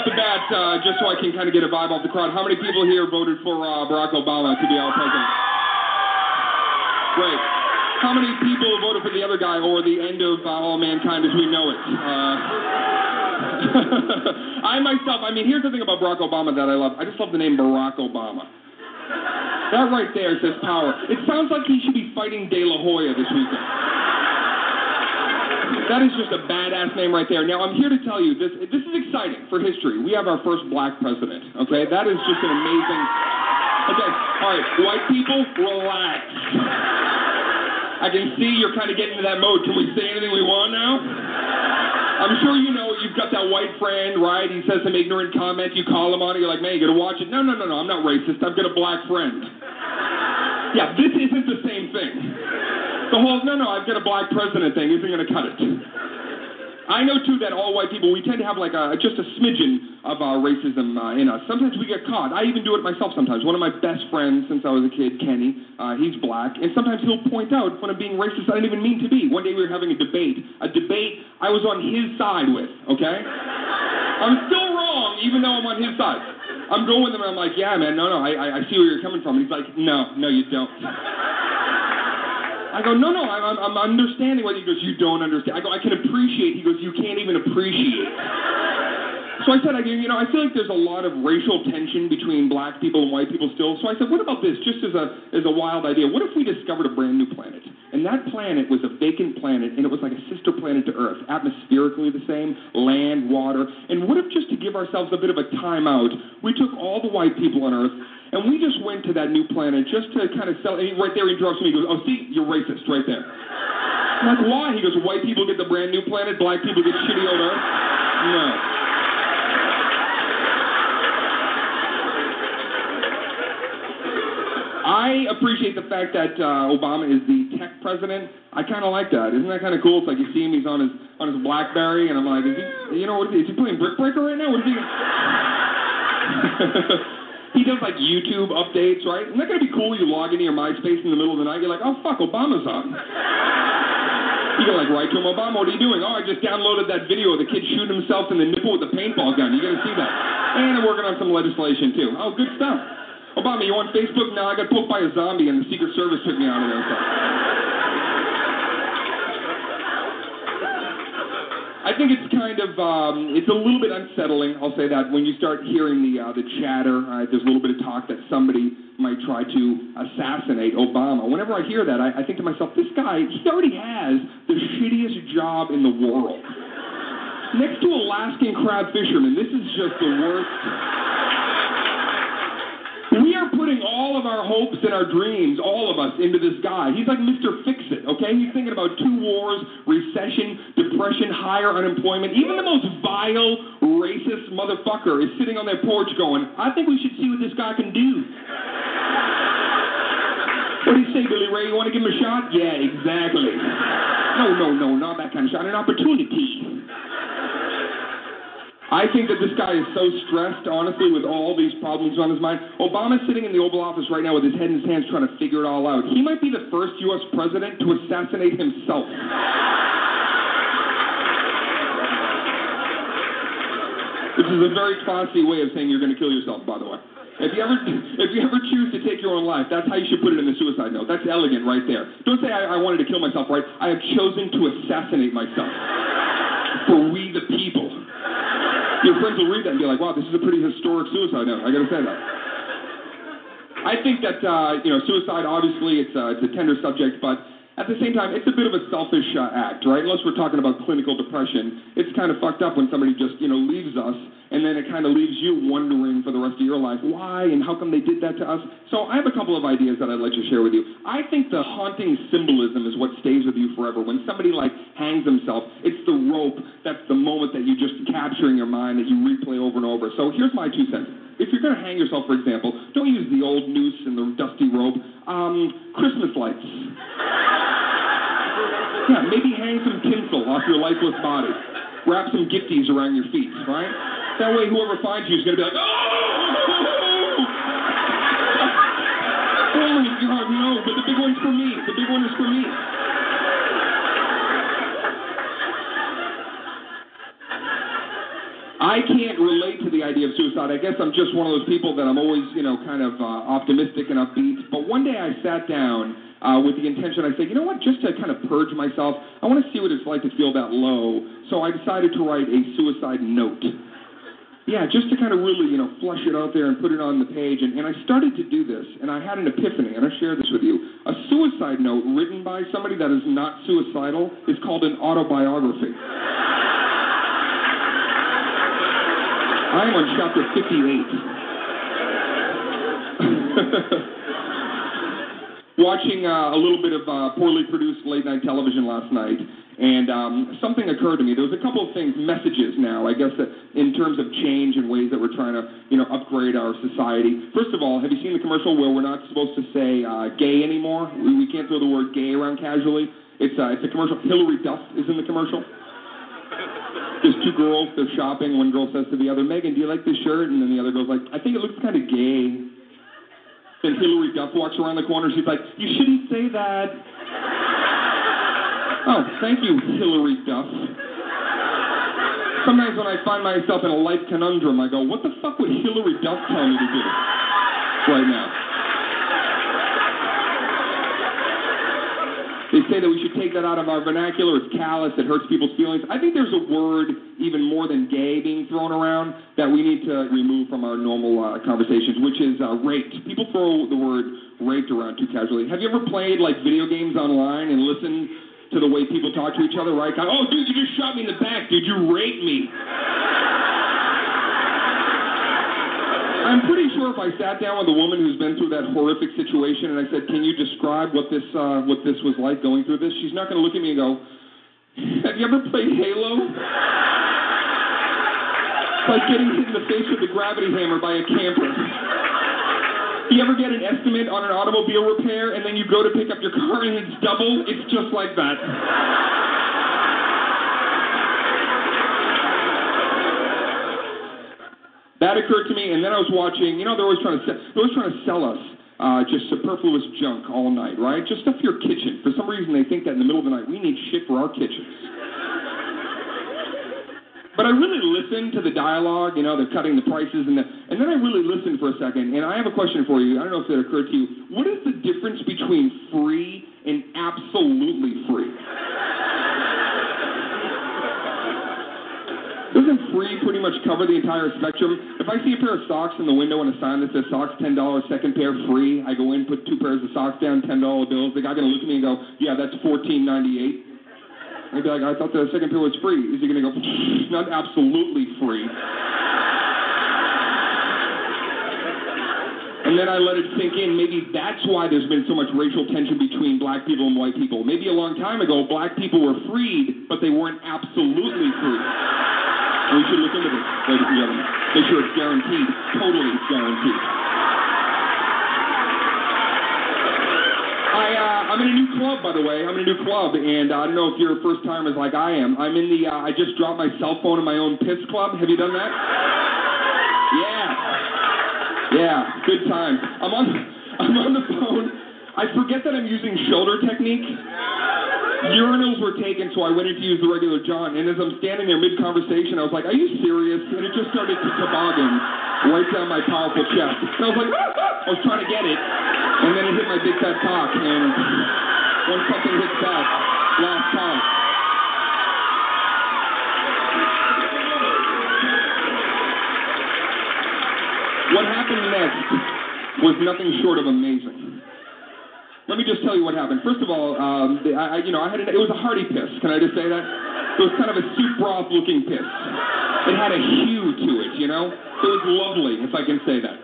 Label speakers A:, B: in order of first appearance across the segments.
A: Off the bat, uh, just so I can kind of get a vibe off the crowd, how many people here voted for uh, Barack Obama to be our president? Great. How many people voted for the other guy or the end of uh, all mankind as we know it? Uh, I myself, I mean, here's the thing about Barack Obama that I love. I just love the name Barack Obama. That right there says power. It sounds like he should be fighting De La Hoya this weekend. That is just a badass name right there. Now, I'm here to tell you this. This is exciting for history. We have our first black president. Okay, that is just an amazing. Okay, all right, white people, relax. I can see you're kind of getting into that mode. Can we say anything we want now? I'm sure you know you've got that white friend, right? He says some ignorant comment. You call him on it. You're like, man, you gotta watch it. No, no, no, no. I'm not racist. I've got a black friend. Yeah, this isn't the same thing. The whole no, no, I've got a black president thing isn't gonna cut it. I know too that all white people we tend to have like a just a smidgen of uh, racism uh, in us. Sometimes we get caught. I even do it myself sometimes. One of my best friends since I was a kid, Kenny, uh, he's black, and sometimes he'll point out when I'm being racist I didn't even mean to be. One day we were having a debate, a debate I was on his side with. Okay, I'm still wrong even though I'm on his side. I'm going with him and I'm like, yeah, man, no, no, I, I, I see where you're coming from. And he's like, no, no, you don't. I go, no, no, I'm, I'm, understanding what he goes, you don't understand. I go, I can appreciate. He goes, you can't even appreciate. So I said, I, you know, I feel like there's a lot of racial tension between black people and white people still. So I said, what about this? Just as a as a wild idea, what if we discovered a brand new planet? And that planet was a vacant planet, and it was like a sister planet to Earth, atmospherically the same, land, water. And what if just to give ourselves a bit of a timeout, we took all the white people on Earth and we just went to that new planet just to kind of sell. And right there, he interrupts me. He goes, "Oh, see, you're racist right there." I'm like, why? He goes, "White people get the brand new planet, black people get shitty old Earth." No. I appreciate the fact that uh, Obama is the tech president. I kind of like that. Isn't that kind of cool? It's like you see him, he's on his on his BlackBerry, and I'm like, is he, you know, what is he? Is he playing Brick Breaker right now? What is he? he does like YouTube updates, right? Isn't that gonna be cool? You log into your MySpace in the middle of the night, you're like, oh fuck, Obama's on. You go like, right to him, Obama, what are you doing? Oh, I just downloaded that video of the kid shooting himself in the nipple with a paintball gun. You gotta see that. And I'm working on some legislation too. Oh, good stuff. Obama, you on Facebook? No, I got poked by a zombie and the Secret Service took me out of there. So. I think it's kind of um, it's a little bit unsettling. I'll say that when you start hearing the uh, the chatter, uh, there's a little bit of talk that somebody might try to assassinate Obama. Whenever I hear that, I, I think to myself, this guy he already has the shittiest job in the world. Next to Alaskan crab fisherman, this is just the worst. We are putting all of our hopes and our dreams, all of us, into this guy. He's like Mr. Fix-It, okay? He's thinking about two wars, recession, depression, higher unemployment. Even the most vile, racist motherfucker is sitting on their porch going, I think we should see what this guy can do. What do you say, Billy Ray? You want to give him a shot? Yeah, exactly. No, no, no, not that kind of shot. An opportunity. I think that this guy is so stressed, honestly, with all these problems on his mind. Obama's sitting in the Oval Office right now with his head in his hands trying to figure it all out. He might be the first U.S. president to assassinate himself. This is a very classy way of saying you're going to kill yourself, by the way. If you ever if you ever choose to take your own life, that's how you should put it in the suicide note. That's elegant right there. Don't say I, I wanted to kill myself, right? I have chosen to assassinate myself for we the people. Your friends will read that and be like, wow, this is a pretty historic suicide note. I gotta say that. I think that uh, you know suicide. Obviously, it's uh, it's a tender subject, but at the same time, it's a bit of a selfish uh, act, right? Unless we're talking about clinical depression, it's kind of fucked up when somebody just you know leaves us, and then it kind of leaves you wondering for the rest of your life why and how come they did that to us. So I have a couple of ideas that I'd like to share with you. I think the haunting symbolism is what stays with you forever. When somebody like hangs himself, it's the rope. That's the moment that you just capture in your mind that you replay over and over. So here's my two cents if you're going to hang yourself, for example, don't use the old noose and the dusty rope. Um, Christmas lights. Yeah, maybe hang some tinsel off your lifeless body. Wrap some gifties around your feet, right? That way, whoever finds you is going to be like, oh! My God, no! But the big one's for me. The big one is for me. I can't relate to the idea of suicide. I guess I'm just one of those people that I'm always, you know, kind of uh, optimistic and upbeat. But one day I sat down uh, with the intention, I said, you know what, just to kind of purge myself, I want to see what it's like to feel that low. So I decided to write a suicide note. Yeah, just to kind of really, you know, flush it out there and put it on the page. And, and I started to do this, and I had an epiphany, and I share this with you. A suicide note written by somebody that is not suicidal is called an autobiography. I am on chapter 58. Watching uh, a little bit of uh, poorly produced late night television last night, and um, something occurred to me. There was a couple of things, messages now, I guess, that in terms of change and ways that we're trying to, you know, upgrade our society. First of all, have you seen the commercial where we're not supposed to say uh, gay anymore? We, we can't throw the word gay around casually. It's, uh, it's a commercial. Hilary Duff is in the commercial. There's two girls, they're shopping. One girl says to the other, Megan, do you like this shirt? And then the other girl's like, I think it looks kind of gay. Then Hilary Duff walks around the corner. She's like, you shouldn't say that. oh, thank you, Hilary Duff. Sometimes when I find myself in a life conundrum, I go, what the fuck would Hilary Duff tell me to do right now? They say that we should take that out of our vernacular. It's callous. It hurts people's feelings. I think there's a word even more than gay being thrown around that we need to remove from our normal uh, conversations, which is uh, raped. People throw the word raped around too casually. Have you ever played like video games online and listened to the way people talk to each other, right? Oh, dude, you just shot me in the back. Did you rape me? I'm pretty sure if I sat down with a woman who's been through that horrific situation and I said, "Can you describe what this uh, what this was like going through this?" She's not going to look at me and go, "Have you ever played Halo?" Like getting hit in the face with a gravity hammer by a camper. You ever get an estimate on an automobile repair and then you go to pick up your car and it's double? It's just like that. That occurred to me, and then I was watching. You know, they're always trying to sell, they're always trying to sell us uh, just superfluous junk all night, right? Just stuff for your kitchen. For some reason, they think that in the middle of the night we need shit for our kitchens. But I really listened to the dialogue. You know, they're cutting the prices, and the, and then I really listened for a second. And I have a question for you. I don't know if that occurred to you. What is the difference between free and absolutely free? Doesn't free pretty much cover the entire spectrum? If I see a pair of socks in the window and a sign that says socks ten dollars, second pair free, I go in, put two pairs of socks down, ten dollar bills. The guy gonna look at me and go, "Yeah, that's fourteen ninety eight. I'd be like, "I thought the second pair was free." Is he gonna go, "Not absolutely free"? And then I let it sink in. Maybe that's why there's been so much racial tension between black people and white people. Maybe a long time ago, black people were freed, but they weren't absolutely free. We should look into this, ladies and gentlemen. Make sure it's guaranteed, totally guaranteed. I, uh, I'm in a new club, by the way. I'm in a new club, and uh, I don't know if you're a first timers like I am. I'm in the. Uh, I just dropped my cell phone in my own piss club. Have you done that? Yeah. Yeah. Good time. I'm on. I'm on the phone. I forget that I'm using shoulder technique. Urinals were taken, so I went in to use the regular John. And as I'm standing there mid conversation, I was like, Are you serious? And it just started to toboggan. right down my powerful chest. And I was like, I was trying to get it, and then it hit my big fat cock, and when something hits that, last call. What happened next was nothing short of amazing. Let me just tell you what happened. First of all, um, I, you know, I had an, it was a hearty piss. Can I just say that? It was kind of a soup broth looking piss. It had a hue to it, you know. It was lovely, if I can say that.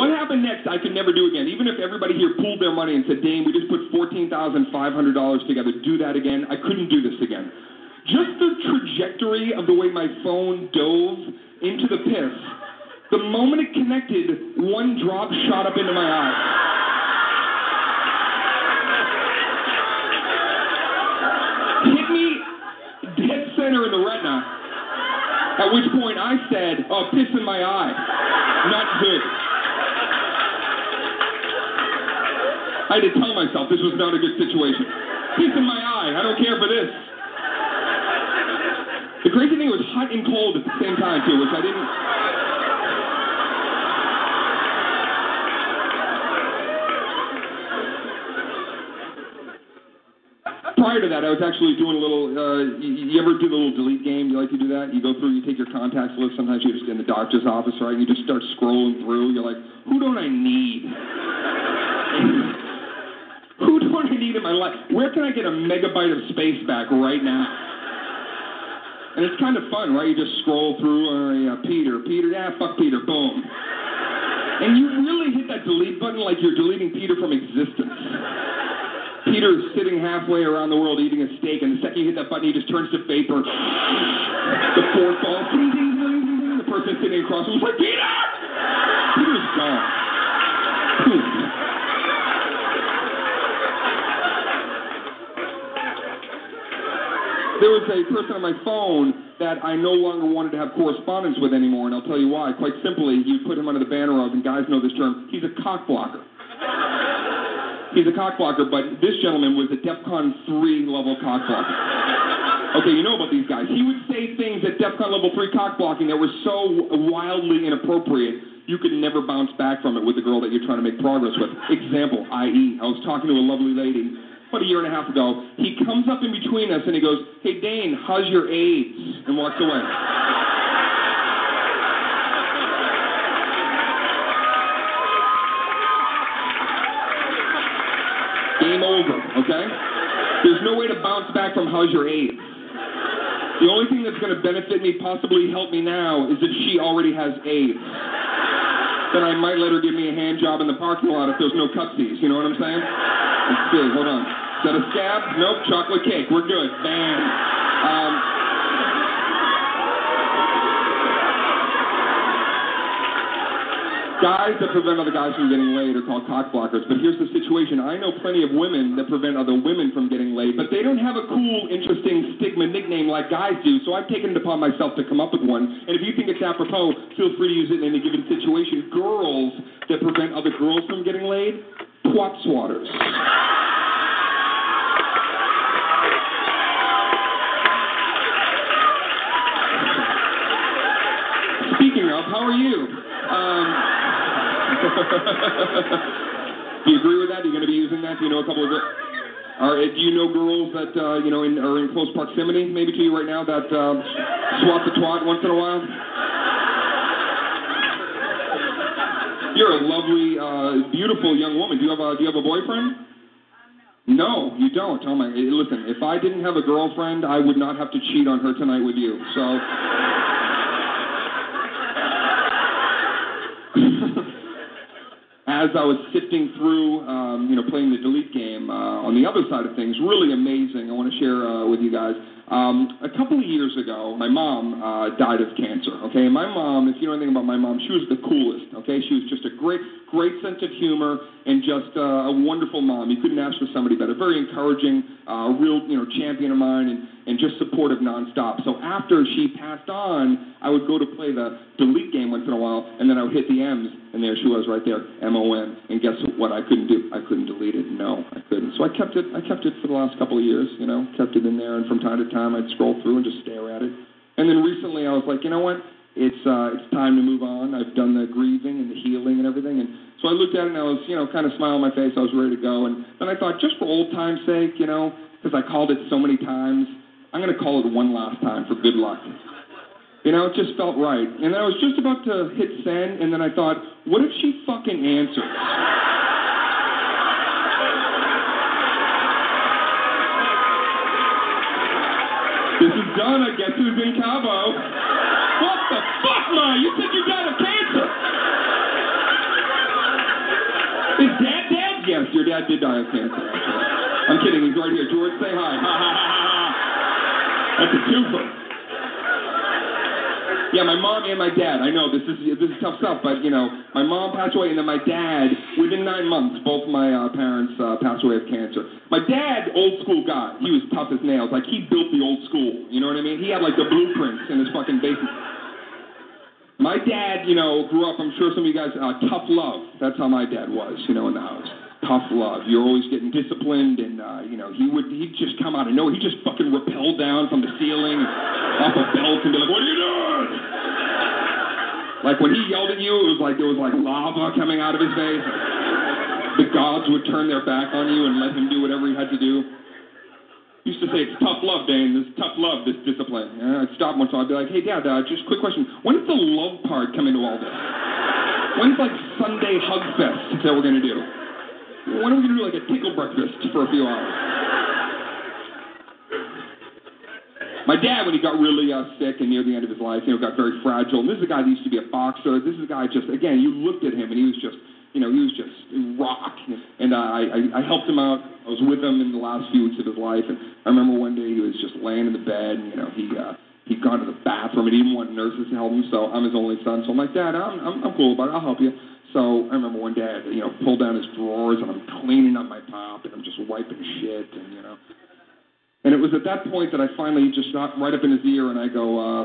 A: What happened next, I could never do again. Even if everybody here pooled their money and said, Dane, we just put $14,500 together, do that again, I couldn't do this again. Just the trajectory of the way my phone dove into the piss, the moment it connected, one drop shot up into my eye. At which point I said, oh, piss in my eye. Not good. I had to tell myself this was not a good situation. Piss in my eye. I don't care for this. The crazy thing was hot and cold at the same time too, which I didn't. Prior to that, I was actually doing a little. Uh, you, you ever do the little delete game? You like to do that? You go through, you take your contacts list. Sometimes you're just in the doctor's office, right? You just start scrolling through. You're like, who don't I need? who don't I need in my life? Where can I get a megabyte of space back right now? And it's kind of fun, right? You just scroll through, uh, yeah, Peter, Peter, yeah, fuck Peter, boom. And you really hit that delete button like you're deleting Peter from existence. Peter is sitting halfway around the world eating a steak, and the second you hit that button, he just turns to vapor. The fourth ball, ding, ding, ding, ding, ding. The person sitting across is like, Peter! Peter's gone. There was a person on my phone that I no longer wanted to have correspondence with anymore, and I'll tell you why. Quite simply, you put him under the banner of, and guys know this term, he's a cock blocker. He's a cock blocker, but this gentleman was a DEFCON 3 level cock blocker. Okay, you know about these guys. He would say things at DEFCON level 3 cock blocking that were so wildly inappropriate, you could never bounce back from it with the girl that you're trying to make progress with. Example, i.e., I was talking to a lovely lady about a year and a half ago. He comes up in between us and he goes, Hey, Dane, how's your AIDS? And walks away. Game over, okay? There's no way to bounce back from how's your AIDS. The only thing that's going to benefit me, possibly help me now, is if she already has AIDS. Then I might let her give me a hand job in the parking lot if there's no cutsies. You know what I'm saying? Let's see. Hold on. Is that a scab? Nope. Chocolate cake. We're good. Bam. Um, guys that prevent other guys from getting laid are called cock blockers. But here's the situation. I know plenty of women that prevent other women from getting laid, but they don't have a cool, interesting stigma nickname like guys do. So I've taken it upon myself to come up with one. And if you think it's apropos, feel free to use it in any given situation. Girls that prevent other girls from getting laid, twat swatters. Speaking of, how are you? Um, do you agree with that? Are you going to be using that? Do you know a couple of girls? Are, do you know girls that uh, you know in, are in close proximity, maybe to you right now, that um, swat the twat once in a while? You're a lovely, uh, beautiful young woman. Do you have a Do you have a boyfriend? No, you don't. Oh my! Listen, if I didn't have a girlfriend, I would not have to cheat on her tonight with you. So. As I was sifting through, um, you know, playing the delete game uh, on the other side of things, really amazing. I want to share uh, with you guys. Um, a couple of years ago, my mom uh, died of cancer. Okay, my mom, if you know anything about my mom, she was the coolest. Okay, she was just a great, great sense of humor and just uh, a wonderful mom. You couldn't ask for somebody better. Very encouraging, uh, real, you know, champion of mine, and and just supportive nonstop. So after she passed on, I would go to play the delete game once in a while, and then I would hit the M's, and there she was right there, M O M. And guess what? I couldn't do. I couldn't delete it. No, I couldn't. So I kept it. I kept it for the last couple of years. You know, kept it in there, and from time to time I'd scroll through and just stare at it. And then recently I was like, you know what? it's uh, it's time to move on. I've done the grieving and the healing and everything, and so I looked at it and I was, you know, kind of smile on my face. I was ready to go, and then I thought, just for old time's sake, you know, because I called it so many times, I'm gonna call it one last time for good luck. You know, it just felt right. And I was just about to hit send, and then I thought, what if she fucking answers? This is Donna. Guess who's in Cabo? What the fuck, Ma? You said you died of cancer. Is dad dead? Yes, your dad did die of cancer. I'm kidding. He's right here. George, say hi. Ha ha ha ha. That's a twofer. Yeah, my mom and my dad. I know this is this is tough stuff, but you know, my mom passed away, and then my dad, within nine months, both my uh, parents uh, passed away of cancer. My dad, old school guy, he was tough as nails. Like he built the old school. You know what I mean? He had like the blueprints in his fucking basement. My dad, you know, grew up. I'm sure some of you guys, uh, tough love. That's how my dad was, you know, in the house. Tough love. You're always getting disciplined, and uh, you know, he would he'd just come out of nowhere. He'd just fucking rappel down from the ceiling, off a belt, and be like, "What are you doing?" Like when he yelled at you, it was like there was like lava coming out of his face. The gods would turn their back on you and let him do whatever he had to do. Used to say it's tough love, Dane. This tough love, this discipline. And I'd stop once. I'd be like, hey, Dad, uh, just quick question. When does the love part come into all this? When's like Sunday hug fest that we're gonna do? When are we gonna do like a tickle breakfast for a few hours? My dad, when he got really uh, sick and near the end of his life, you know, got very fragile. And this is a guy that used to be a boxer. This is a guy just, again, you looked at him and he was just, you know, he was just rock. And uh, I, I, I helped him out. I was with him in the last few weeks of his life. And I remember one day he was just laying in the bed and, you know, he, uh, he'd gone to the bathroom and he didn't want nurses to help him. So I'm his only son. So I'm like, Dad, I'm, I'm, I'm cool about it. I'll help you. So I remember one day, I, you know, pulled down his drawers and I'm cleaning up my pop and I'm just wiping shit and, you know. And it was at that point that I finally just got right up in his ear and I go, uh,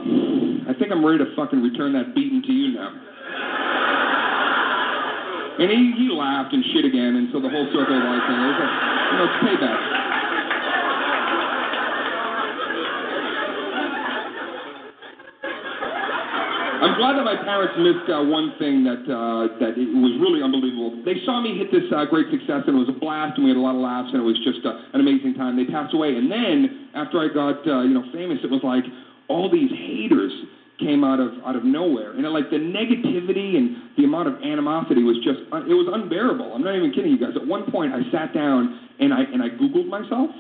A: I think I'm ready to fucking return that beating to you now. And he, he laughed and shit again, and so the whole circle of life thing, it was like, you know, it's payback. I'm that my parents missed uh, one thing that uh, that it was really unbelievable. They saw me hit this uh, great success, and it was a blast, and we had a lot of laughs, and it was just uh, an amazing time. They passed away, and then after I got uh, you know famous, it was like all these haters came out of out of nowhere, and it, like the negativity and the amount of animosity was just uh, it was unbearable. I'm not even kidding you guys. At one point, I sat down and I and I Googled myself.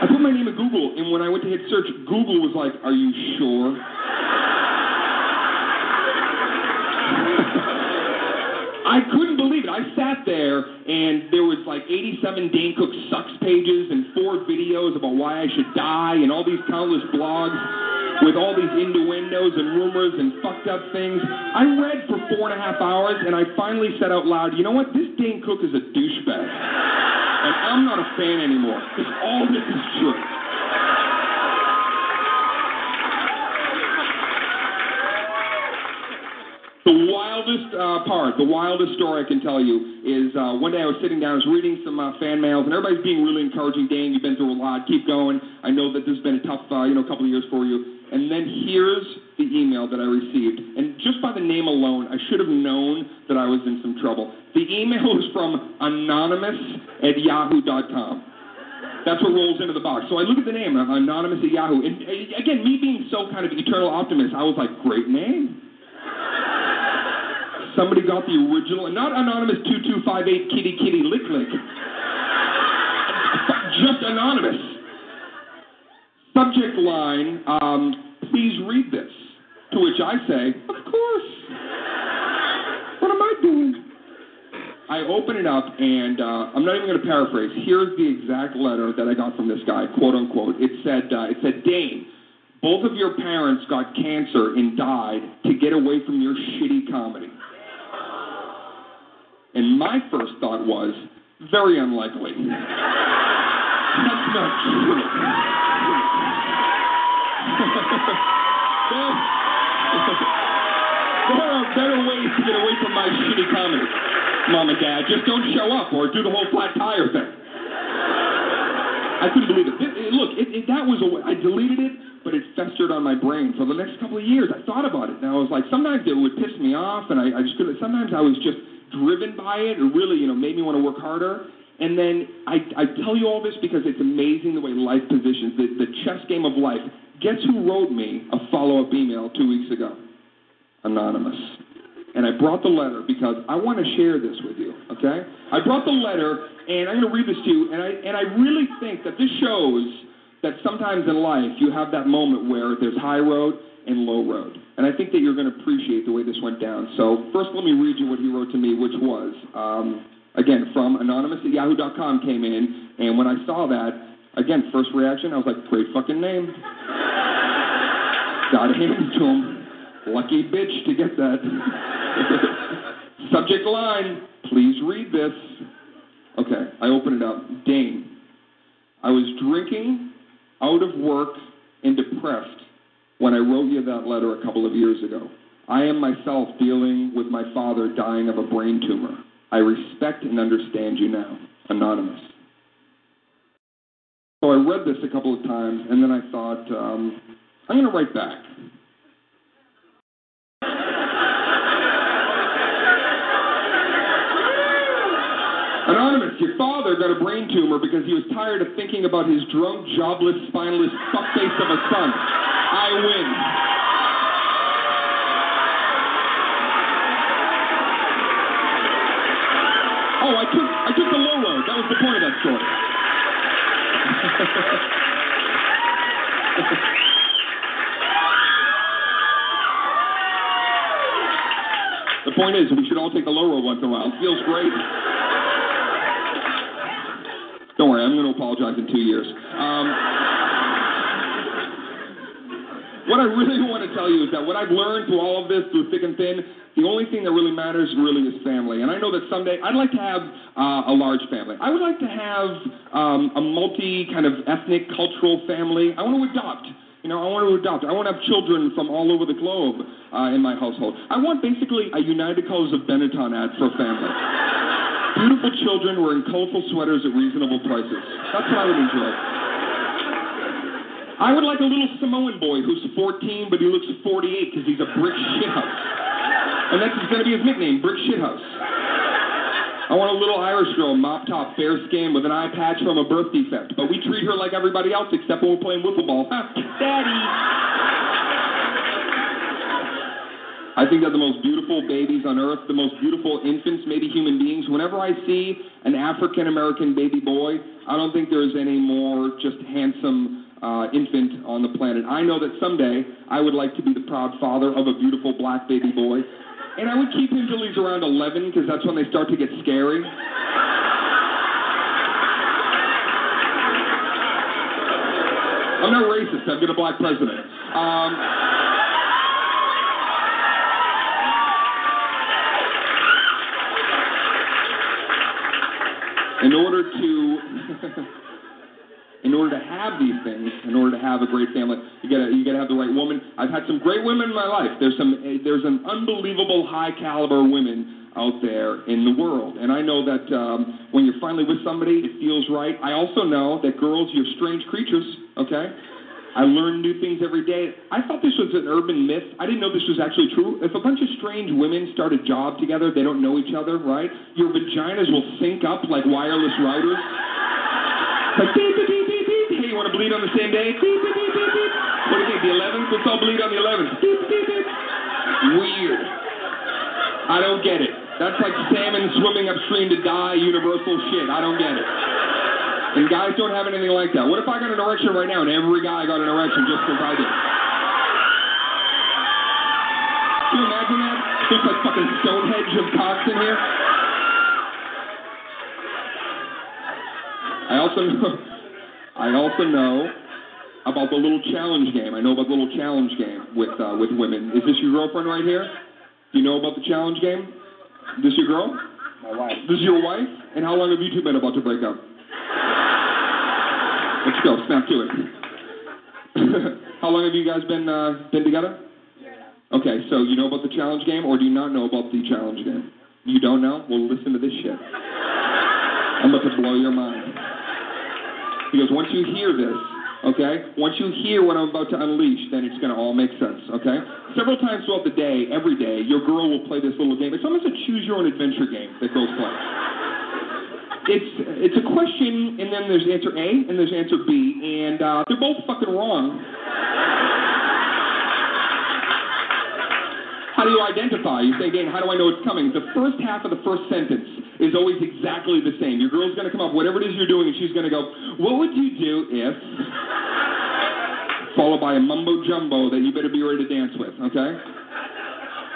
A: I put my name in Google, and when I went to hit search, Google was like, "Are you sure?" I couldn't believe it. I sat there, and there was like 87 Dane Cook sucks pages and four videos about why I should die, and all these countless blogs with all these innuendos and rumors and fucked up things. I read for four and a half hours, and I finally said out loud, "You know what? This Dane Cook is a douchebag, and I'm not a fan anymore all this is true." The wildest uh, part, the wildest story I can tell you is uh, one day I was sitting down, I was reading some uh, fan mails, and everybody's being really encouraging. Dan, you've been through a lot. Keep going. I know that this has been a tough, uh, you know, couple of years for you. And then here's the email that I received, and just by the name alone, I should have known that I was in some trouble. The email was from anonymous at yahoo.com. That's what rolls into the box. So I look at the name, anonymous at Yahoo, and uh, again, me being so kind of eternal optimist, I was like, great name somebody got the original, and not anonymous 2258 kitty kitty lick lick. Just anonymous. Subject line, um, please read this. To which I say, of course. What am I doing? I open it up, and uh, I'm not even going to paraphrase. Here's the exact letter that I got from this guy, quote unquote. It said, uh, it said, Dane, both of your parents got cancer and died to get away from your shitty comedy. And my first thought was, very unlikely. That's not true. there, are better ways to get away from my shitty comedy, Mom and Dad. Just don't show up or do the whole flat tire thing. I couldn't believe it. it, look, it, it, that was a. I deleted it, but but it festered on my brain for the next couple of years. I thought about it, and I was like, sometimes it would piss me off, and I, I just couldn't. Sometimes I was just driven by it. It really, you know, made me want to work harder. And then I, I tell you all this because it's amazing the way life positions the, the chess game of life. Guess who wrote me a follow-up email two weeks ago? Anonymous. And I brought the letter because I want to share this with you, okay? I brought the letter, and I'm going to read this to you, and I, and I really think that this shows that sometimes in life you have that moment where there's high road and low road. And I think that you're going to appreciate the way this went down. So first let me read you what he wrote to me, which was, um, again, from anonymous at yahoo.com came in, and when I saw that, again, first reaction, I was like, great fucking name. Got to hand it to him. Lucky bitch to get that. Subject line, please read this. Okay, I open it up. Dane, I was drinking, out of work, and depressed when I wrote you that letter a couple of years ago. I am myself dealing with my father dying of a brain tumor. I respect and understand you now. Anonymous. So I read this a couple of times, and then I thought, um, I'm going to write back. Anonymous, your father got a brain tumor because he was tired of thinking about his drunk, jobless, spineless fuckface of a son. I win. Oh, I took I took the low road. That was the point of that story. the point is, we should all take the low road once in a while. It feels great. Don't worry, I'm going to apologize in two years. Um, what I really want to tell you is that what I've learned through all of this, through thick and thin, the only thing that really matters really is family. And I know that someday I'd like to have uh, a large family. I would like to have um, a multi kind of ethnic, cultural family. I want to adopt. You know, I want to adopt. I want to have children from all over the globe uh, in my household. I want basically a United Colors of Benetton ad for a family. Beautiful children wearing colorful sweaters at reasonable prices. That's what I would enjoy. I would like a little Samoan boy who's 14, but he looks 48 because he's a brick shithouse. And that's going to be his nickname, Brick Shithouse. I want a little Irish girl, mop top, fair skin, with an eye patch from a birth defect. But we treat her like everybody else except when we're playing wiffle ball. Daddy! I think they're the most beautiful babies on earth, the most beautiful infants, maybe human beings. Whenever I see an African American baby boy, I don't think there's any more just handsome uh, infant on the planet. I know that someday I would like to be the proud father of a beautiful black baby boy. And I would keep him till he's around 11 because that's when they start to get scary. I'm not racist. I've got a black president. Um, in order to in order to have these things, in order to have a great family, you gotta you gotta have the right woman. I've had some great women in my life. There's some there's an unbelievable high caliber women out there in the world, and I know that um, when you're finally with somebody, it feels right. I also know that girls, you're strange creatures. Okay. I learn new things every day. I thought this was an urban myth. I didn't know this was actually true. If a bunch of strange women start a job together, they don't know each other, right? Your vaginas will sync up like wireless routers. Like beep, beep, beep, beep, beep. Hey, you want to bleed on the same day? Beep, beep, beep, beep, beep. What do you think, the 11th? Let's all bleed on the 11th. Beep, beep, beep. Weird. I don't get it. That's like salmon swimming upstream to die, universal shit. I don't get it. And guys don't have anything like that. What if I got an erection right now and every guy got an erection just because I did? Can you imagine that? Looks like fucking Stonehenge of cocks in here. Also know, I also know about the little challenge game. I know about the little challenge game with uh, with women. Is this your girlfriend right here? Do you know about the challenge game? This your girl?
B: My wife.
A: This is your wife? And how long have you two been about to break up? Let's go. Snap to it. how long have you guys been uh, been together? Okay, so you know about the challenge game, or do you not know about the challenge game? You don't know? Well, listen to this shit. I'm about to blow your mind. Because once you hear this, Okay? Once you hear what I'm about to unleash, then it's going to all make sense. Okay? Several times throughout the day, every day, your girl will play this little game. It's almost a choose your own adventure game that girls play. It's it's a question, and then there's answer A and there's answer B, and uh, they're both fucking wrong. How do you identify? You say again, how do I know it's coming? The first half of the first sentence is always exactly the same. Your girl's gonna come up, whatever it is you're doing, and she's gonna go, What would you do if? Followed by a mumbo jumbo that you better be ready to dance with, okay?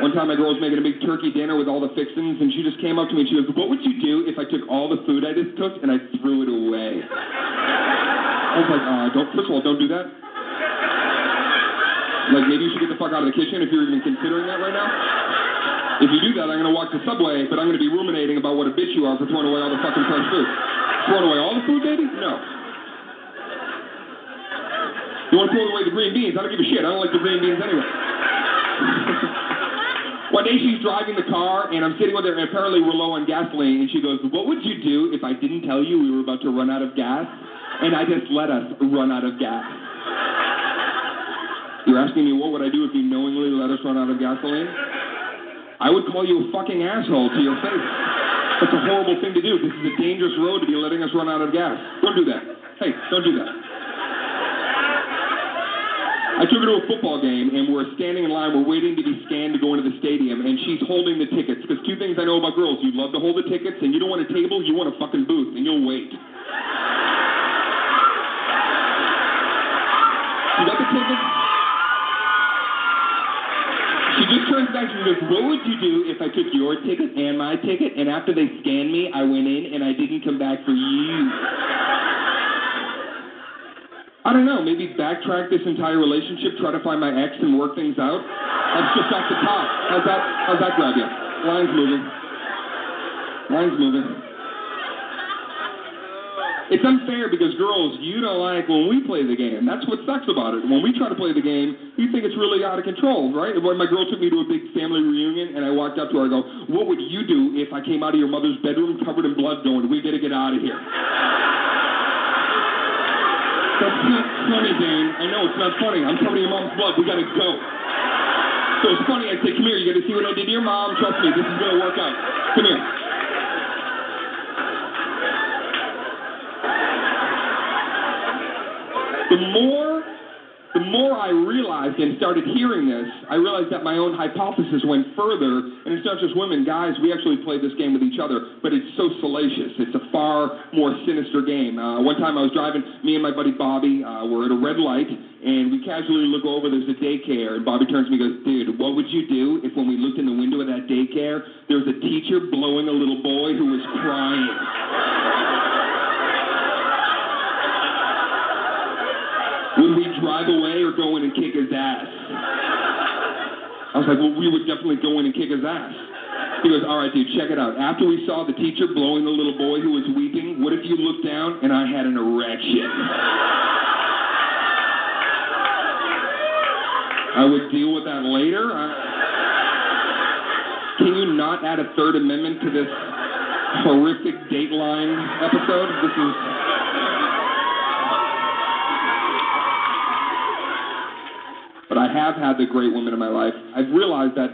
A: One time my girl was making a big turkey dinner with all the fixings, and she just came up to me and she goes, What would you do if I took all the food I just cooked and I threw it away? I was like, uh, don't, first of all, don't do that. Like, maybe you should get the fuck out of the kitchen if you're even considering that right now. If you do that, I'm going to walk to Subway, but I'm going to be ruminating about what a bitch you are for throwing away all the fucking fresh food. Throwing away all the food, baby? No. You want to throw away the green beans? I don't give a shit. I don't like the green beans anyway. One day she's driving the car, and I'm sitting with her, and apparently we're low on gasoline, and she goes, What would you do if I didn't tell you we were about to run out of gas? And I just let us run out of gas. You're asking me what would I do if you knowingly let us run out of gasoline? I would call you a fucking asshole to your face. That's a horrible thing to do. This is a dangerous road to be letting us run out of gas. Don't do that. Hey, don't do that. I took her to a football game, and we're standing in line. We're waiting to be scanned to go into the stadium, and she's holding the tickets. Because two things I know about girls: you love to hold the tickets, and you don't want a table, you want a fucking booth, and you'll wait. You got the tickets? What would you do if I took your ticket and my ticket, and after they scanned me, I went in and I didn't come back for you? I don't know, maybe backtrack this entire relationship, try to find my ex and work things out? That's just off the top. How's that, how's that grab you? Line's moving. Line's moving. It's unfair because girls, you don't like when we play the game. That's what sucks about it. When we try to play the game, you think it's really out of control, right? When my girl took me to a big family reunion and I walked up to her, I go, What would you do if I came out of your mother's bedroom covered in blood going, We gotta get out of here? That's not funny, Dane. I know it's not funny. I'm covered in your mom's blood. We gotta go. So it's funny. I say, Come here, you gotta see what I did to your mom. Trust me, this is gonna work out. Come here. More the more I realized and started hearing this, I realized that my own hypothesis went further, and it's not just women, guys. We actually play this game with each other, but it's so salacious. It's a far more sinister game. Uh, one time I was driving, me and my buddy Bobby uh, were at a red light, and we casually look over. There's a daycare, and Bobby turns to me and goes, "Dude, what would you do if when we looked in the window of that daycare, there was a teacher blowing a little boy who was crying?" Would we drive away or go in and kick his ass? I was like, well, we would definitely go in and kick his ass. He goes, all right, dude, check it out. After we saw the teacher blowing the little boy who was weeping, what if you looked down and I had an erection? I would deal with that later. I... Can you not add a Third Amendment to this horrific Dateline episode? This is. But I have had the great women in my life. I've realized that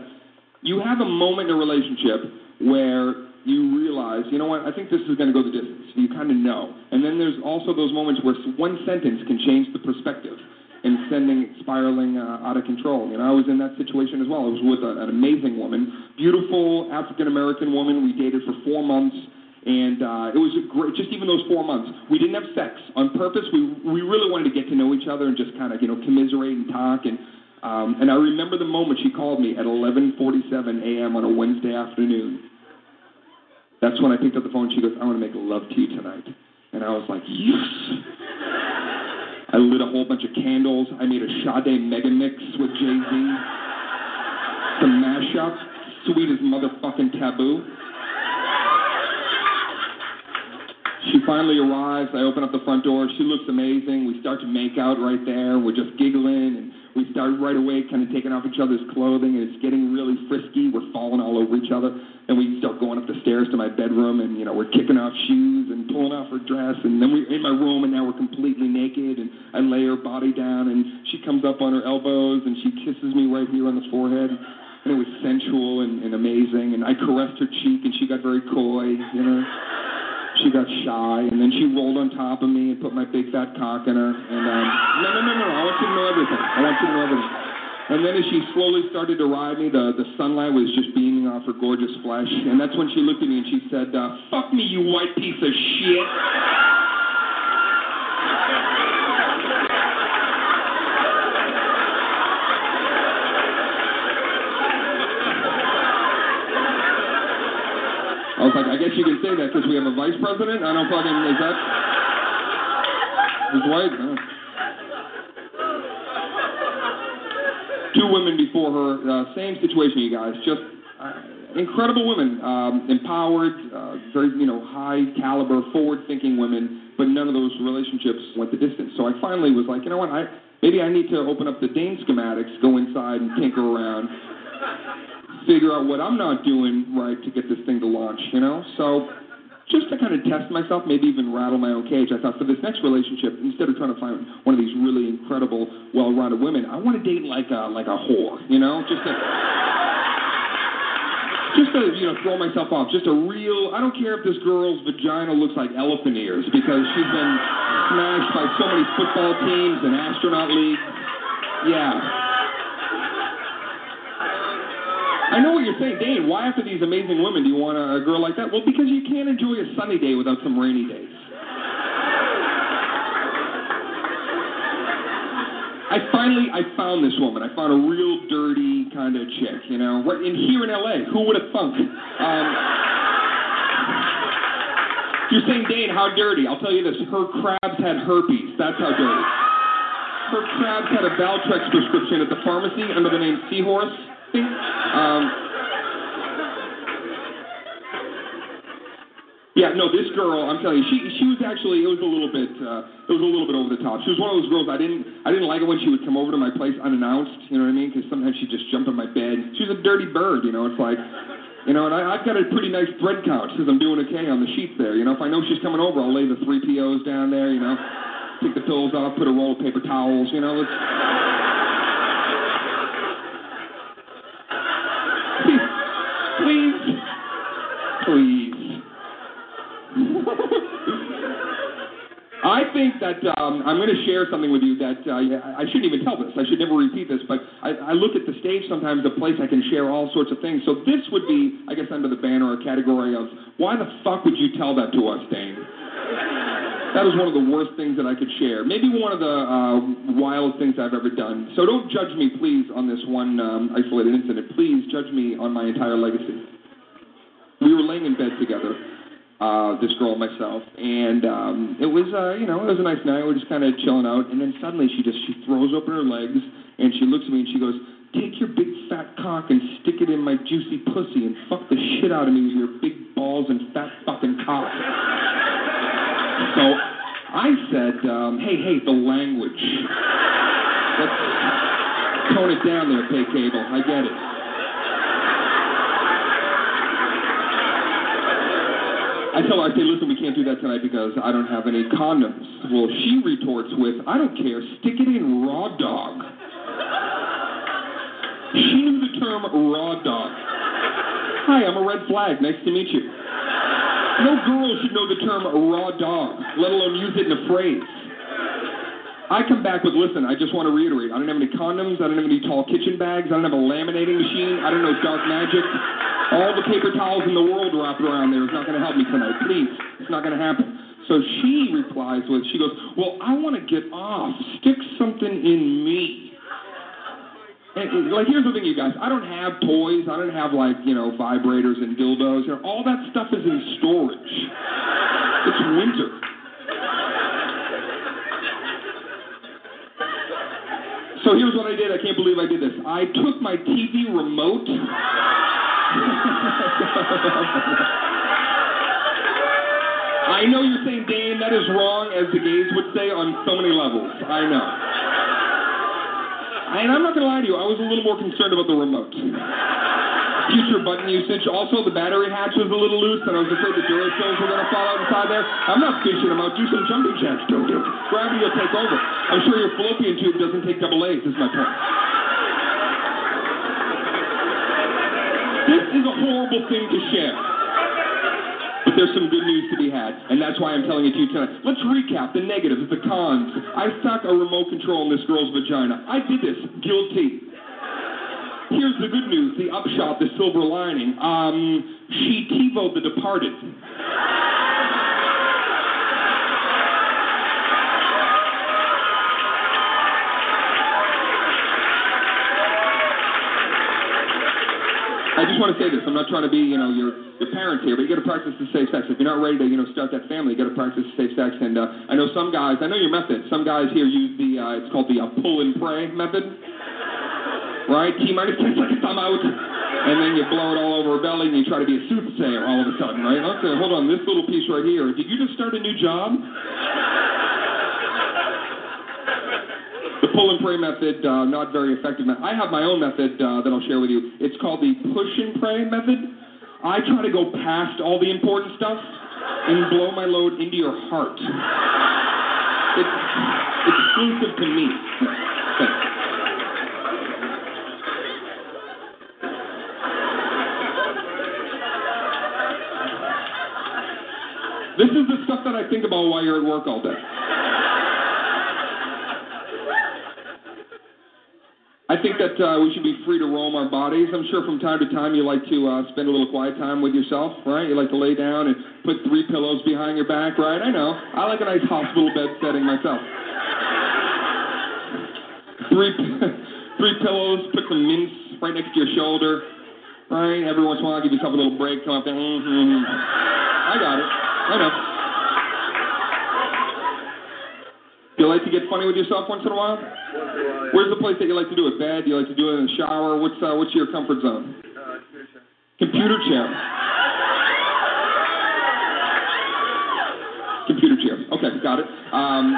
A: you have a moment in a relationship where you realize, you know what, I think this is going to go the distance. You kind of know. And then there's also those moments where one sentence can change the perspective and sending spiraling uh, out of control. You know, I was in that situation as well. I was with a, an amazing woman, beautiful African American woman. We dated for four months. And uh, it was a great, just even those four months. We didn't have sex on purpose. We we really wanted to get to know each other and just kind of you know commiserate and talk. And um, and I remember the moment she called me at 11:47 a.m. on a Wednesday afternoon. That's when I picked up the phone. She goes, "I want to make love to you tonight," and I was like, "Yes." I lit a whole bunch of candles. I made a Sade mega mix with Jay Z. Some mashup, sweet as motherfucking taboo. She finally arrives. I open up the front door. She looks amazing. We start to make out right there. We're just giggling, and we start right away kind of taking off each other's clothing, and it's getting really frisky. We're falling all over each other. And we start going up the stairs to my bedroom, and, you know, we're kicking off shoes and pulling off her dress, and then we're in my room, and now we're completely naked, and I lay her body down, and she comes up on her elbows, and she kisses me right here on the forehead, and it was sensual and, and amazing, and I caressed her cheek, and she got very coy, you know. She got shy, and then she rolled on top of me and put my big fat cock in her, and um, no, no, no, no, I want you to know everything. I want you to know everything. And then as she slowly started to ride me, the, the sunlight was just beaming off her gorgeous flesh. And that's when she looked at me and she said, uh, fuck me, you white piece of shit. I was like, I guess you can say that because we have a vice president? I don't fucking, is that? He's white? Uh. two women before her, uh, same situation, you guys. Just uh, incredible women, um, empowered, uh, very you know high caliber, forward-thinking women. But none of those relationships went the distance. So I finally was like, you know what? I maybe I need to open up the Dane schematics, go inside and tinker around, figure out what I'm not doing right to get this thing to launch. You know, so just to kind of test myself, maybe even rattle my own cage, I thought for this next relationship, instead of trying to find one of these really incredible, well-rounded women, I want to date like a like a whore, you know, just to just to you know throw myself off, just a real. I don't care if this girl's vagina looks like elephant ears because she's been smashed by so many football teams and astronaut leagues. Yeah. I know what you're saying, Dane. Why, after these amazing women, do you want a, a girl like that? Well, because you can't enjoy a sunny day without some rainy days. I finally, I found this woman. I found a real dirty kind of chick, you know, right in here in LA. Who would have thunk? Um, you're saying, Dane, how dirty? I'll tell you this: her crabs had herpes. That's how dirty. Her crabs had a Valtrex prescription at the pharmacy under the name Seahorse. Um, yeah, no, this girl, I'm telling you, she she was actually it was a little bit uh, it was a little bit over the top. She was one of those girls I didn't I didn't like it when she would come over to my place unannounced. You know what I mean? Because sometimes she just jumped on my bed. She was a dirty bird. You know, it's like. You know, and I, I've got a pretty nice thread couch because I'm doing okay on the sheets there. You know, if I know she's coming over, I'll lay the three POs down there. You know, take the pillows off, put a roll of paper towels. You know, let's. Um, I'm going to share something with you that uh, I shouldn't even tell this. I should never repeat this, but I, I look at the stage sometimes, a place I can share all sorts of things. So this would be, I guess, under the banner or category of why the fuck would you tell that to us, Dane? That is one of the worst things that I could share. Maybe one of the uh, wild things I've ever done. So don't judge me, please, on this one um, isolated incident. Please judge me on my entire legacy. We were laying in bed together, uh, this girl and myself, and um, it was, uh, you know, it was a nice night. We were just kind of chilling out, and then suddenly she just she throws open her legs and she looks at me and she goes, "Take your big fat cock and stick it in my juicy pussy and fuck the shit out of me with your big balls and fat fucking cock." So I said, um, hey, hey, the language. Let's tone it down there, pay cable. I get it. I tell her, I say, listen, we can't do that tonight because I don't have any condoms. Well, she retorts with, I don't care, stick it in raw dog. She knew the term raw dog. Hi, I'm a red flag. Nice to meet you. No girl should know the term raw dog, let alone use it in a phrase. I come back with, listen, I just want to reiterate, I don't have any condoms, I don't have any tall kitchen bags, I don't have a laminating machine, I don't know dark magic. All the paper towels in the world wrapped around there is not going to help me tonight. Please, it's not going to happen. So she replies with, she goes, well, I want to get off. Stick something in me. And, like, here's the thing, you guys. I don't have toys. I don't have, like, you know, vibrators and dildos. You know, all that stuff is in storage. It's winter. So here's what I did. I can't believe I did this. I took my TV remote. I know you're saying, Dane, that is wrong, as the gays would say, on so many levels. I know. And I'm not going to lie to you, I was a little more concerned about the remote. Future button usage. Also, the battery hatch was a little loose, and I was afraid the Duracells were going to fall out inside there. I'm not fishing them out. Do some jumping jacks. Gravity will take over. I'm sure your fallopian tube doesn't take double A's, is my point. This is a horrible thing to share. But there's some good news to be had, and that's why I'm telling it to you tonight. Let's recap the negatives, the cons. I stuck a remote control in this girl's vagina. I did this. Guilty. Here's the good news, the upshot, the silver lining. Um, she TiVoed The Departed. I just want to say this. I'm not trying to be, you know, your your parents here, but you got to practice the safe sex. If you're not ready to, you know, start that family, you got to practice the safe sex. And uh, I know some guys. I know your method. Some guys here use the. Uh, it's called the uh, pull and pray method. Right? T minus ten seconds. I'm out. And then you blow it all over her belly, and you try to be a soothsayer all of a sudden, right? Okay, hold on. This little piece right here. Did you just start a new job? Pull and pray method, uh, not very effective. I have my own method uh, that I'll share with you. It's called the push and pray method. I try to go past all the important stuff and blow my load into your heart. It's exclusive to me. This is the stuff that I think about while you're at work all day. Think that uh, we should be free to roam our bodies. I'm sure from time to time you like to uh, spend a little quiet time with yourself, right? You like to lay down and put three pillows behind your back, right? I know. I like a nice hospital bed setting myself. Three, three pillows, put some mints right next to your shoulder, right? Every once in a while, give yourself a little break. Come up there. Mm-hmm. I got it. I know. Do you like to get funny with yourself once in a while? Where's the place that you like to do it? Bed? Do you like to do it in the shower? What's uh, what's your comfort zone? Computer chair. Computer chair. Okay, got it. Um,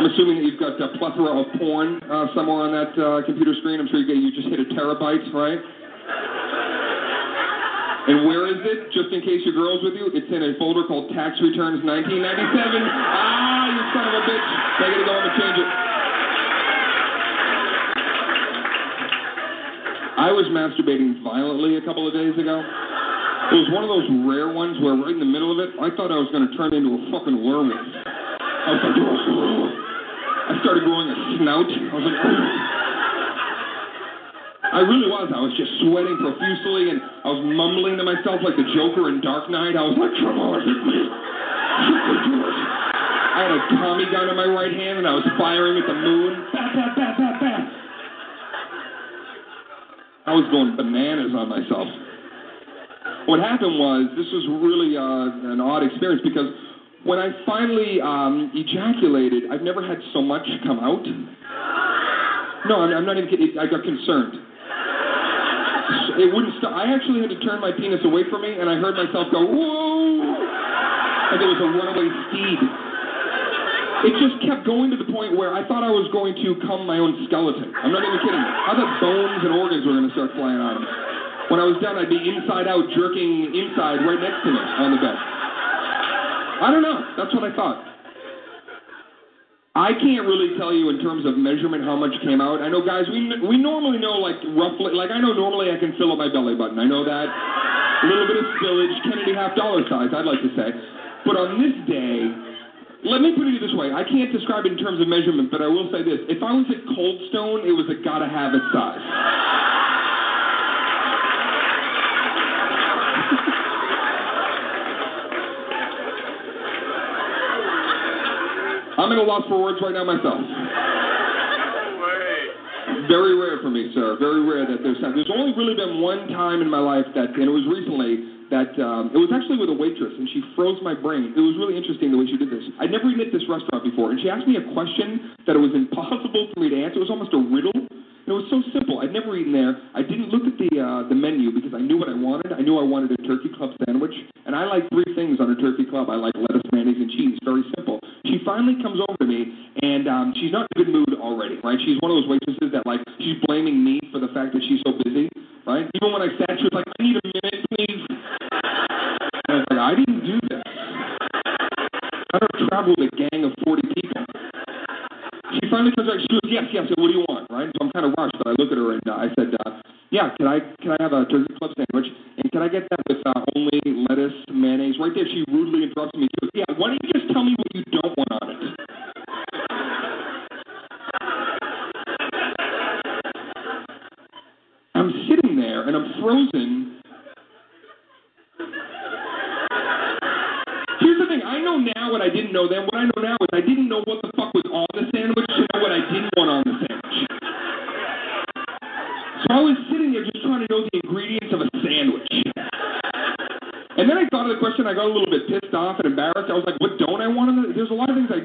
A: I'm assuming that you've got a plethora of porn uh, somewhere on that uh, computer screen. I'm sure you, you just hit a terabyte, right? And where is it? Just in case your girl's with you, it's in a folder called Tax Returns 1997. Ah, son of a bitch! I gotta go change it. I was masturbating violently a couple of days ago. It was one of those rare ones where right in the middle of it, I thought I was going to turn into a fucking werewolf. I was like, I started growing a snout. I was like, I really was. I was just sweating profusely, and I was mumbling to myself like the Joker in Dark Knight. I was like, I had a Tommy gun in my right hand, and I was firing at the moon. I was going bananas on myself. What happened was, this was really uh, an odd experience because when I finally um, ejaculated, I've never had so much come out. No, I'm, I'm not even kidding. I got concerned. It wouldn't stop. I actually had to turn my penis away from me, and I heard myself go, whoa! Like it was a runaway steed. It just kept going to the point where I thought I was going to come my own skeleton. I'm not even kidding. I thought bones and organs were going to start flying out of me. When I was done, I'd be inside out, jerking inside right next to me on the bed. I don't know. That's what I thought. I can't really tell you in terms of measurement how much came out. I know, guys, we we normally know like roughly, like I know normally I can fill up my belly button. I know that. A little bit of spillage, Kennedy half dollar size, I'd like to say. But on this day, let me put it this way. I can't describe it in terms of measurement, but I will say this. If I was at Cold Stone, it was a gotta have it size. I'm at a loss for words right now myself. Very rare for me, sir. Very rare that there's there's only really been one time in my life that, and it was recently that um, it was actually with a waitress, and she froze my brain. It was really interesting the way she did this. I'd never eaten at this restaurant before, and she asked me a question that it was impossible for me to answer. It was almost a riddle. And it was so simple. I'd never eaten there. I didn't look at the uh, the menu because I knew what I wanted. I knew I wanted a turkey club sandwich, and I like three things on a turkey club. I like lettuce, mayonnaise, and cheese. Very simple. She finally comes over to me, and um, she's not in a good mood already, right? She's one of those waitresses that like she's blaming me for the fact that she's so busy. right? Even when I sat, she was like, I need a minute, please. I didn't do this. I don't travel with a gang of 40 people. She finally comes back. She goes, yes, yes. I said, what do you want, right? So I'm kind of rushed, but I look at her and uh, I said, uh, yeah, can I can I have a turkey club sandwich? And can I get that with uh, only lettuce, mayonnaise? Right there, she rudely interrupts me. She goes, yeah, why don't you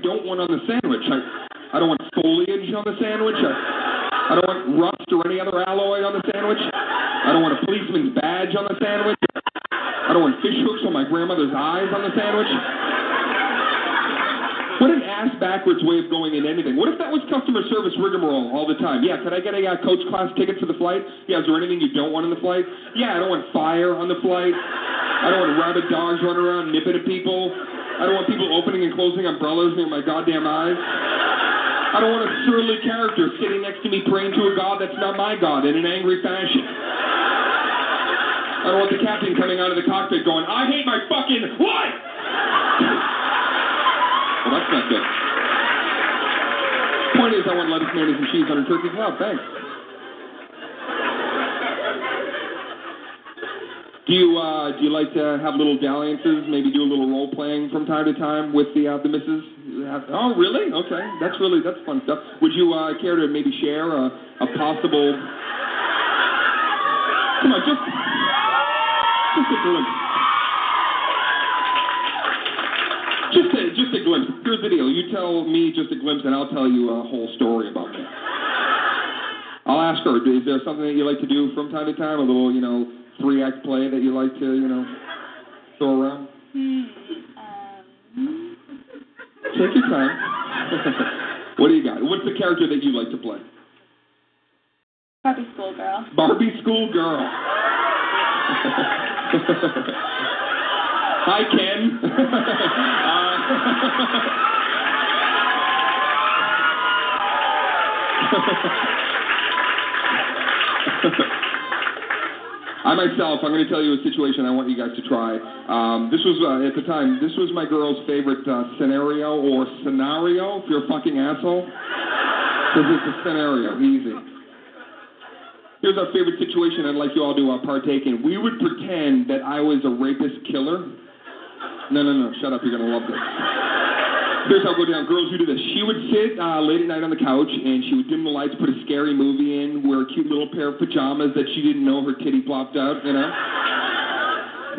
A: don't want on the sandwich. I, I don't want foliage on the sandwich. I, I don't want rust or any other alloy on the sandwich. I don't want a policeman's badge on the sandwich. I don't want fish hooks on my grandmother's eyes on the sandwich. What an ass backwards way of going in anything. What if that was customer service rigmarole all the time? Yeah, could I get a uh, coach class ticket for the flight? Yeah, is there anything you don't want on the flight? Yeah, I don't want fire on the flight. I don't want rabid dogs running around nipping at people. I don't want people opening and closing umbrellas near my goddamn eyes. I don't want a surly character sitting next to me praying to a god that's not my god in an angry fashion. I don't want the captain coming out of the cockpit going, I hate my fucking life! Well, that's not good. Point is, I want lettuce, mayonnaise, and cheese on a turkey club. Thanks. Do you uh, do you like to have little dalliances? Maybe do a little role playing from time to time with the uh, the missus? Oh, really? Okay, that's really that's fun stuff. Would you uh, care to maybe share a, a possible? Come on, just just a glimpse. Just a, just a glimpse. Here's the deal. You tell me just a glimpse, and I'll tell you a whole story about me. I'll ask her. Is there something that you like to do from time to time? A little, you know, three act play that you like to, you know, throw around? Um. Take your time. what do you got? What's the character that you like to play?
B: Barbie schoolgirl.
A: Barbie schoolgirl. Hi, Ken. Uh, I myself, I'm going to tell you a situation I want you guys to try. Um, this was, uh, at the time, this was my girl's favorite uh, scenario or scenario, if you're a fucking asshole. Because it's a scenario, easy. Here's our favorite situation I'd like you all to uh, partake in. We would pretend that I was a rapist killer. No, no, no, shut up, you're going to love this. Here's how it go down. Girls, you do this. She would sit uh, late at night on the couch, and she would dim the lights, put a scary movie in, wear a cute little pair of pajamas that she didn't know her titty plopped out, you know?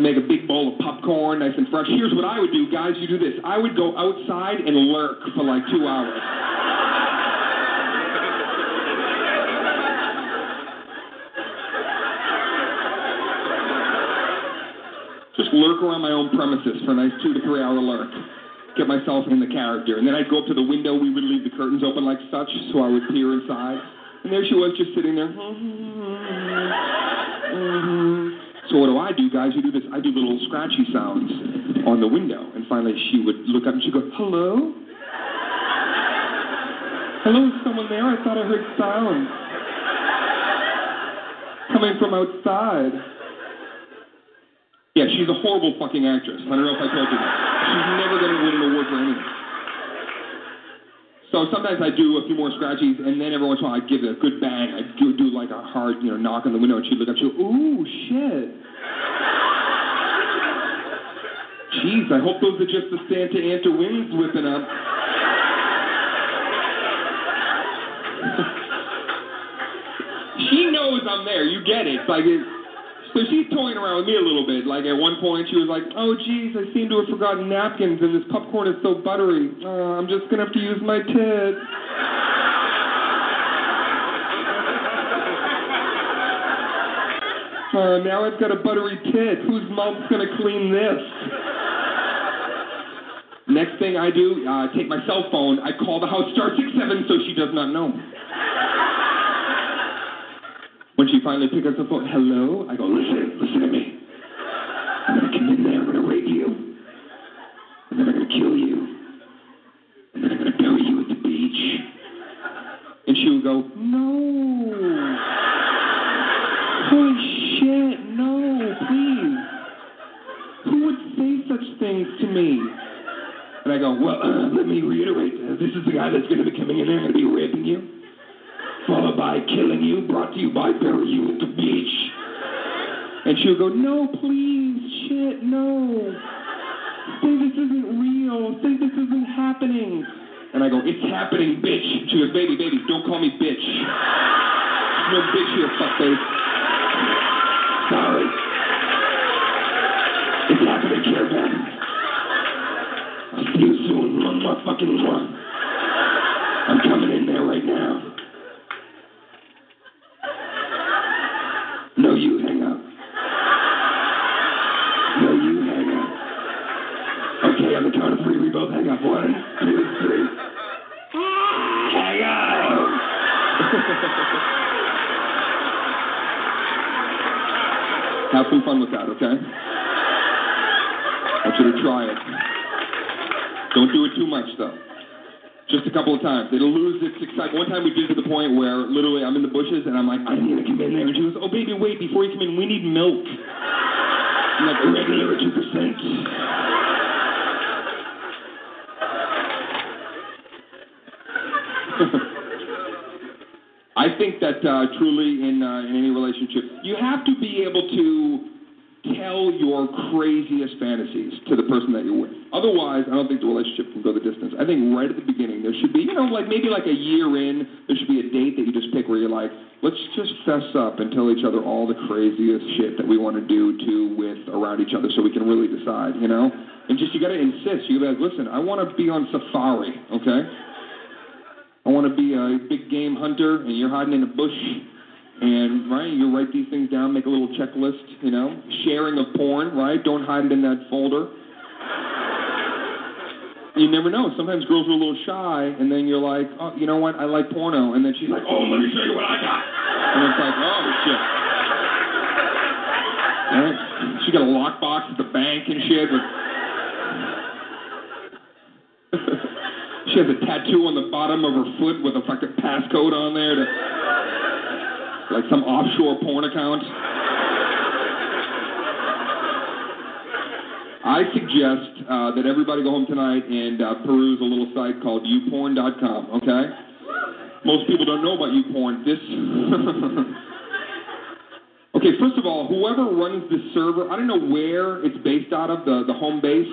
A: Make a big bowl of popcorn, nice and fresh. Here's what I would do, guys. You do this. I would go outside and lurk for like two hours. Just lurk around my own premises for a nice two to three hour lurk. Get myself in the character. And then I'd go up to the window. We would leave the curtains open like such, so I would peer inside. And there she was, just sitting there. Mm-hmm. So what do I do, guys? You do this. I do little scratchy sounds on the window. And finally, she would look up and she'd go, "Hello, hello, is someone there? I thought I heard sounds coming from outside." Yeah, she's a horrible fucking actress. I don't know if I told you that. She's never going to win an award for anything. So sometimes I do a few more scratchies, and then every once in a while I give it a good bang. I do, do like a hard, you know, knock on the window, and she'd look up. She'd go, "Ooh, shit." Jeez, I hope those are just the Santa Ana winds whipping up. she knows I'm there. You get it. It's like it. So she's toying around with me a little bit. Like at one point, she was like, "Oh, geez, I seem to have forgotten napkins, and this popcorn is so buttery. Uh, I'm just gonna have to use my tit." Uh, now I've got a buttery tit. Whose mom's gonna clean this? Next thing I do, uh, take my cell phone. I call the house star six seven so she does not know. When she finally pick up the phone. Hello? I go, listen, listen to me. I'm gonna come in there, I'm gonna rape you. And then I'm gonna kill you. And then I'm gonna bury you at the beach. And she would go, no. Holy shit, no, please. Who would say such things to me? And I go, well, uh, let me reiterate. Uh, this is the guy that's going to be coming in there and going to be raping you, followed by killing you, brought to you by bury you at the beach. And she would go, no, please, shit, no. Say this isn't real. Say this isn't happening. And I go, it's happening, bitch. She goes, baby, baby, don't call me bitch. No bitch here, fuckface. Sorry. It's happening, Caravan. I'll see you soon, one fucking one. Have some fun with that, okay? I want you to try it. Don't do it too much, though. Just a couple of times. It'll lose its excitement. One time we did to the point where literally I'm in the bushes and I'm like, I'm gonna come in there. And she goes, Oh, baby, wait, before you come in, we need milk. I'm like, regular 2%. I think that uh, truly in uh, in any relationship, you have to be able to tell your craziest fantasies to the person that you're with. Otherwise, I don't think the relationship can go the distance. I think right at the beginning there should be, you know, like maybe like a year in, there should be a date that you just pick where you're like, let's just fess up and tell each other all the craziest shit that we want to do to with around each other, so we can really decide, you know. And just you got to insist. You got to listen. I want to be on safari, okay? I want to be a big game hunter, and you're hiding in a bush. And right, you write these things down, make a little checklist. You know, sharing of porn, right? Don't hide it in that folder. You never know. Sometimes girls are a little shy, and then you're like, oh, you know what? I like porno, and then she's like, oh, let me show you what I got. And it's like, oh shit. Right? She got a lockbox at the bank and shit. With... She has a tattoo on the bottom of her foot with a fucking passcode on there to like some offshore porn account. I suggest uh, that everybody go home tonight and uh, peruse a little site called youporn.com, okay? Most people don't know about YouPorn. This. okay, first of all, whoever runs this server, I don't know where it's based out of, the, the home base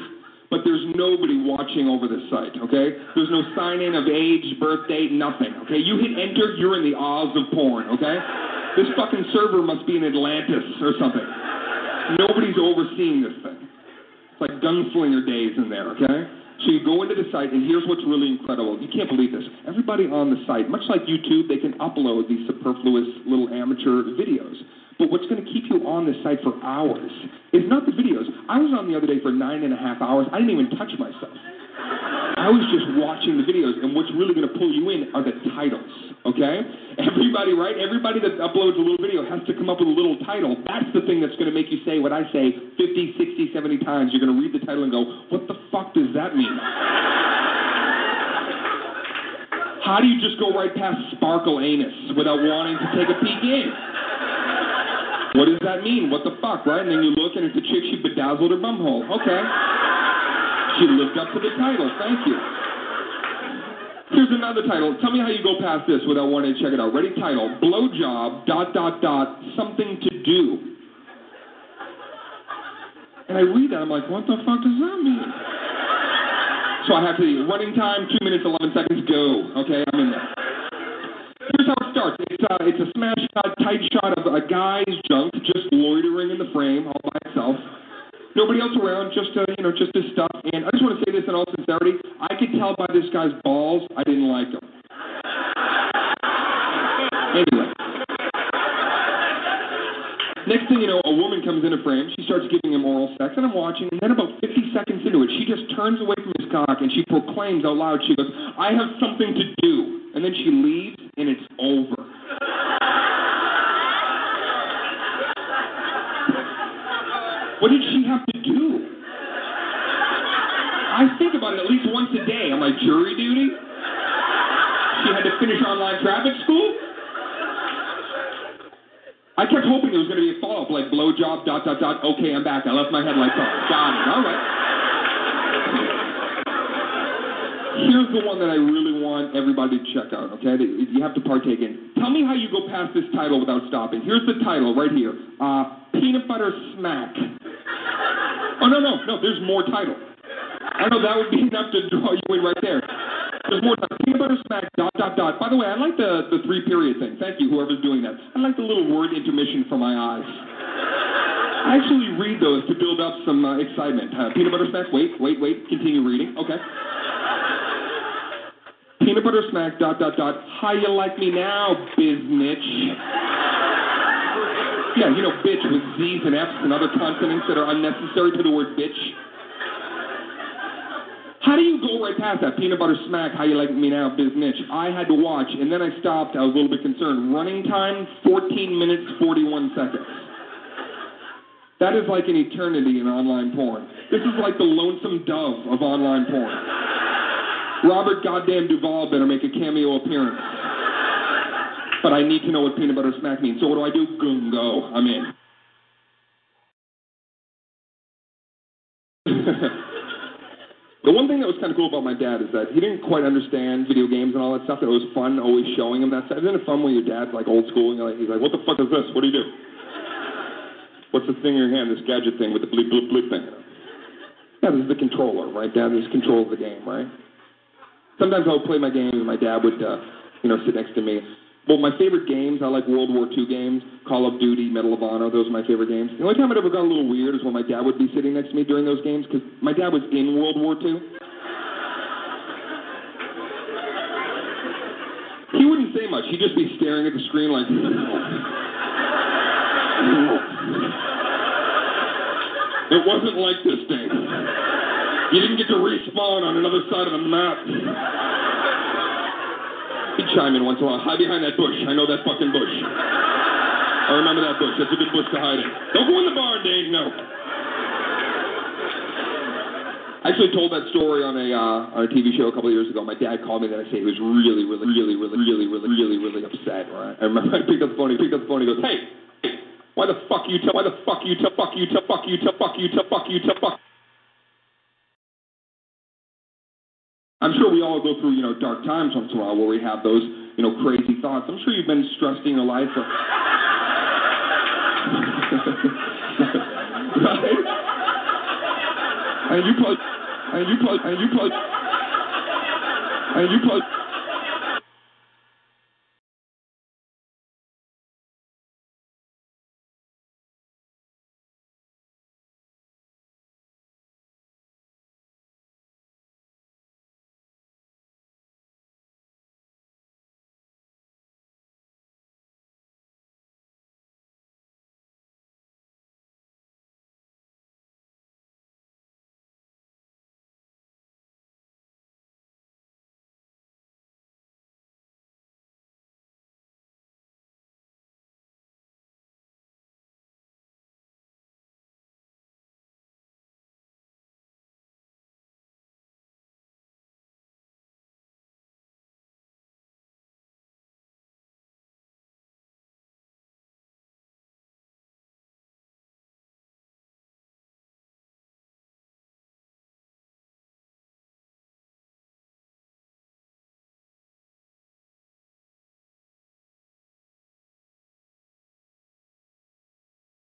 A: but there's nobody watching over the site, okay? There's no sign in of age, birth date, nothing, okay? You hit enter, you're in the Oz of porn, okay? This fucking server must be in Atlantis or something. Nobody's overseeing this thing. It's like gunslinger days in there, okay? So you go into the site, and here's what's really incredible. You can't believe this. Everybody on the site, much like YouTube, they can upload these superfluous little amateur videos. But what's going to keep you on this site for hours is not the videos. I was on the other day for nine and a half hours. I didn't even touch myself. I was just watching the videos, and what's really going to pull you in are the titles, okay? Everybody, right? Everybody that uploads a little video has to come up with a little title. That's the thing that's going to make you say what I say 50, 60, 70 times. You're going to read the title and go, what the fuck does that mean? How do you just go right past sparkle anus without wanting to take a peek in? What does that mean? What the fuck, right? And then you look and it's a chick, she bedazzled her bumhole. Okay. She lived up to the title. Thank you. Here's another title. Tell me how you go past this without wanting to check it out. Ready? Title. Blowjob, dot, dot, dot, something to do. And I read that, I'm like, what the fuck does that mean? So I have to, running time, 2 minutes, 11 seconds, go. Okay, I'm in there. Here's how it starts. It's, uh, it's a smash shot, tight shot of a guy's junk just loitering in the frame all by itself. Nobody else around, just uh, you know, just his stuff. And I just want to say this in all sincerity: I could tell by this guy's balls I didn't like him. Anyway, next thing you know, a woman comes in a frame. She starts giving him oral sex, and I'm watching. And then about 50 seconds into it, she just turns away from his cock and she proclaims out loud. She goes, "I have something to do," and then she leaves, and it's What did she have to do? I think about it at least once a day. Am I jury duty? She had to finish online traffic school? I kept hoping there was going to be a follow-up like blowjob, dot, dot, dot, okay, I'm back. I left my headlights on. Got it. All right. Here's the one that I really want everybody to check out, okay? You have to partake in. Tell me how you go past this title without stopping. Here's the title right here. Uh, Peanut Butter Smack. There's more title. I know that would be enough to draw you in right there. There's more time. Peanut butter smack, dot, dot, dot. By the way, I like the, the three period thing. Thank you, whoever's doing that. I like the little word intermission for my eyes. I actually read those to build up some uh, excitement. Uh, peanut butter smack, wait, wait, wait, continue reading. Okay. Peanut butter smack, dot, dot, dot. How you like me now, biznitch? Yeah, you know, bitch with Z's and F's and other consonants that are unnecessary to the word bitch. How do you go right past that? Peanut butter smack, how you like me now, biznitch? I had to watch, and then I stopped. I was a little bit concerned. Running time, 14 minutes, 41 seconds. That is like an eternity in online porn. This is like the lonesome dove of online porn. Robert Goddamn Duvall better make a cameo appearance. But I need to know what peanut butter smack means. So what do I do? Gungo. I'm in. The one thing that was kind of cool about my dad is that he didn't quite understand video games and all that stuff. It was fun always showing him that stuff. Isn't it fun when your dad's like old school and like, he's like, what the fuck is this? What do you do? What's this thing in your hand? This gadget thing with the bleep bleep bleep thing? Yeah, this is the controller, right? Dad, this controls the game, right? Sometimes I would play my games and my dad would, uh, you know, sit next to me. Well, my favorite games, I like World War II games, Call of Duty, Medal of Honor. Those are my favorite games. The only time it ever got a little weird is when my dad would be sitting next to me during those games because my dad was in World War II. He wouldn't say much. He'd just be staring at the screen like. it wasn't like this, Dave. You didn't get to respawn on another side of the map. He'd chime in once in a while. Hide behind that bush. I know that fucking bush. I remember that bush. That's a good bush to hide in. Don't go in the barn, Dave. No. I actually told that story on a uh, on a TV show a couple of years ago. My dad called me the next day. He was really, really, really, really, really, really, really, really upset. Right? I remember I picked up the phone. He picked up the phone. He goes, "Hey, why the fuck you tell? Why the fuck you tell? Fuck you tell? Fuck you tell? Fuck you tell? Fuck you tell? Fuck." I'm sure we all go through, you know, dark times once in a while where we have those, you know, crazy thoughts. I'm sure you've been stressed in your life. Or... right? And you probably, and you probably, and you probably, and you probably.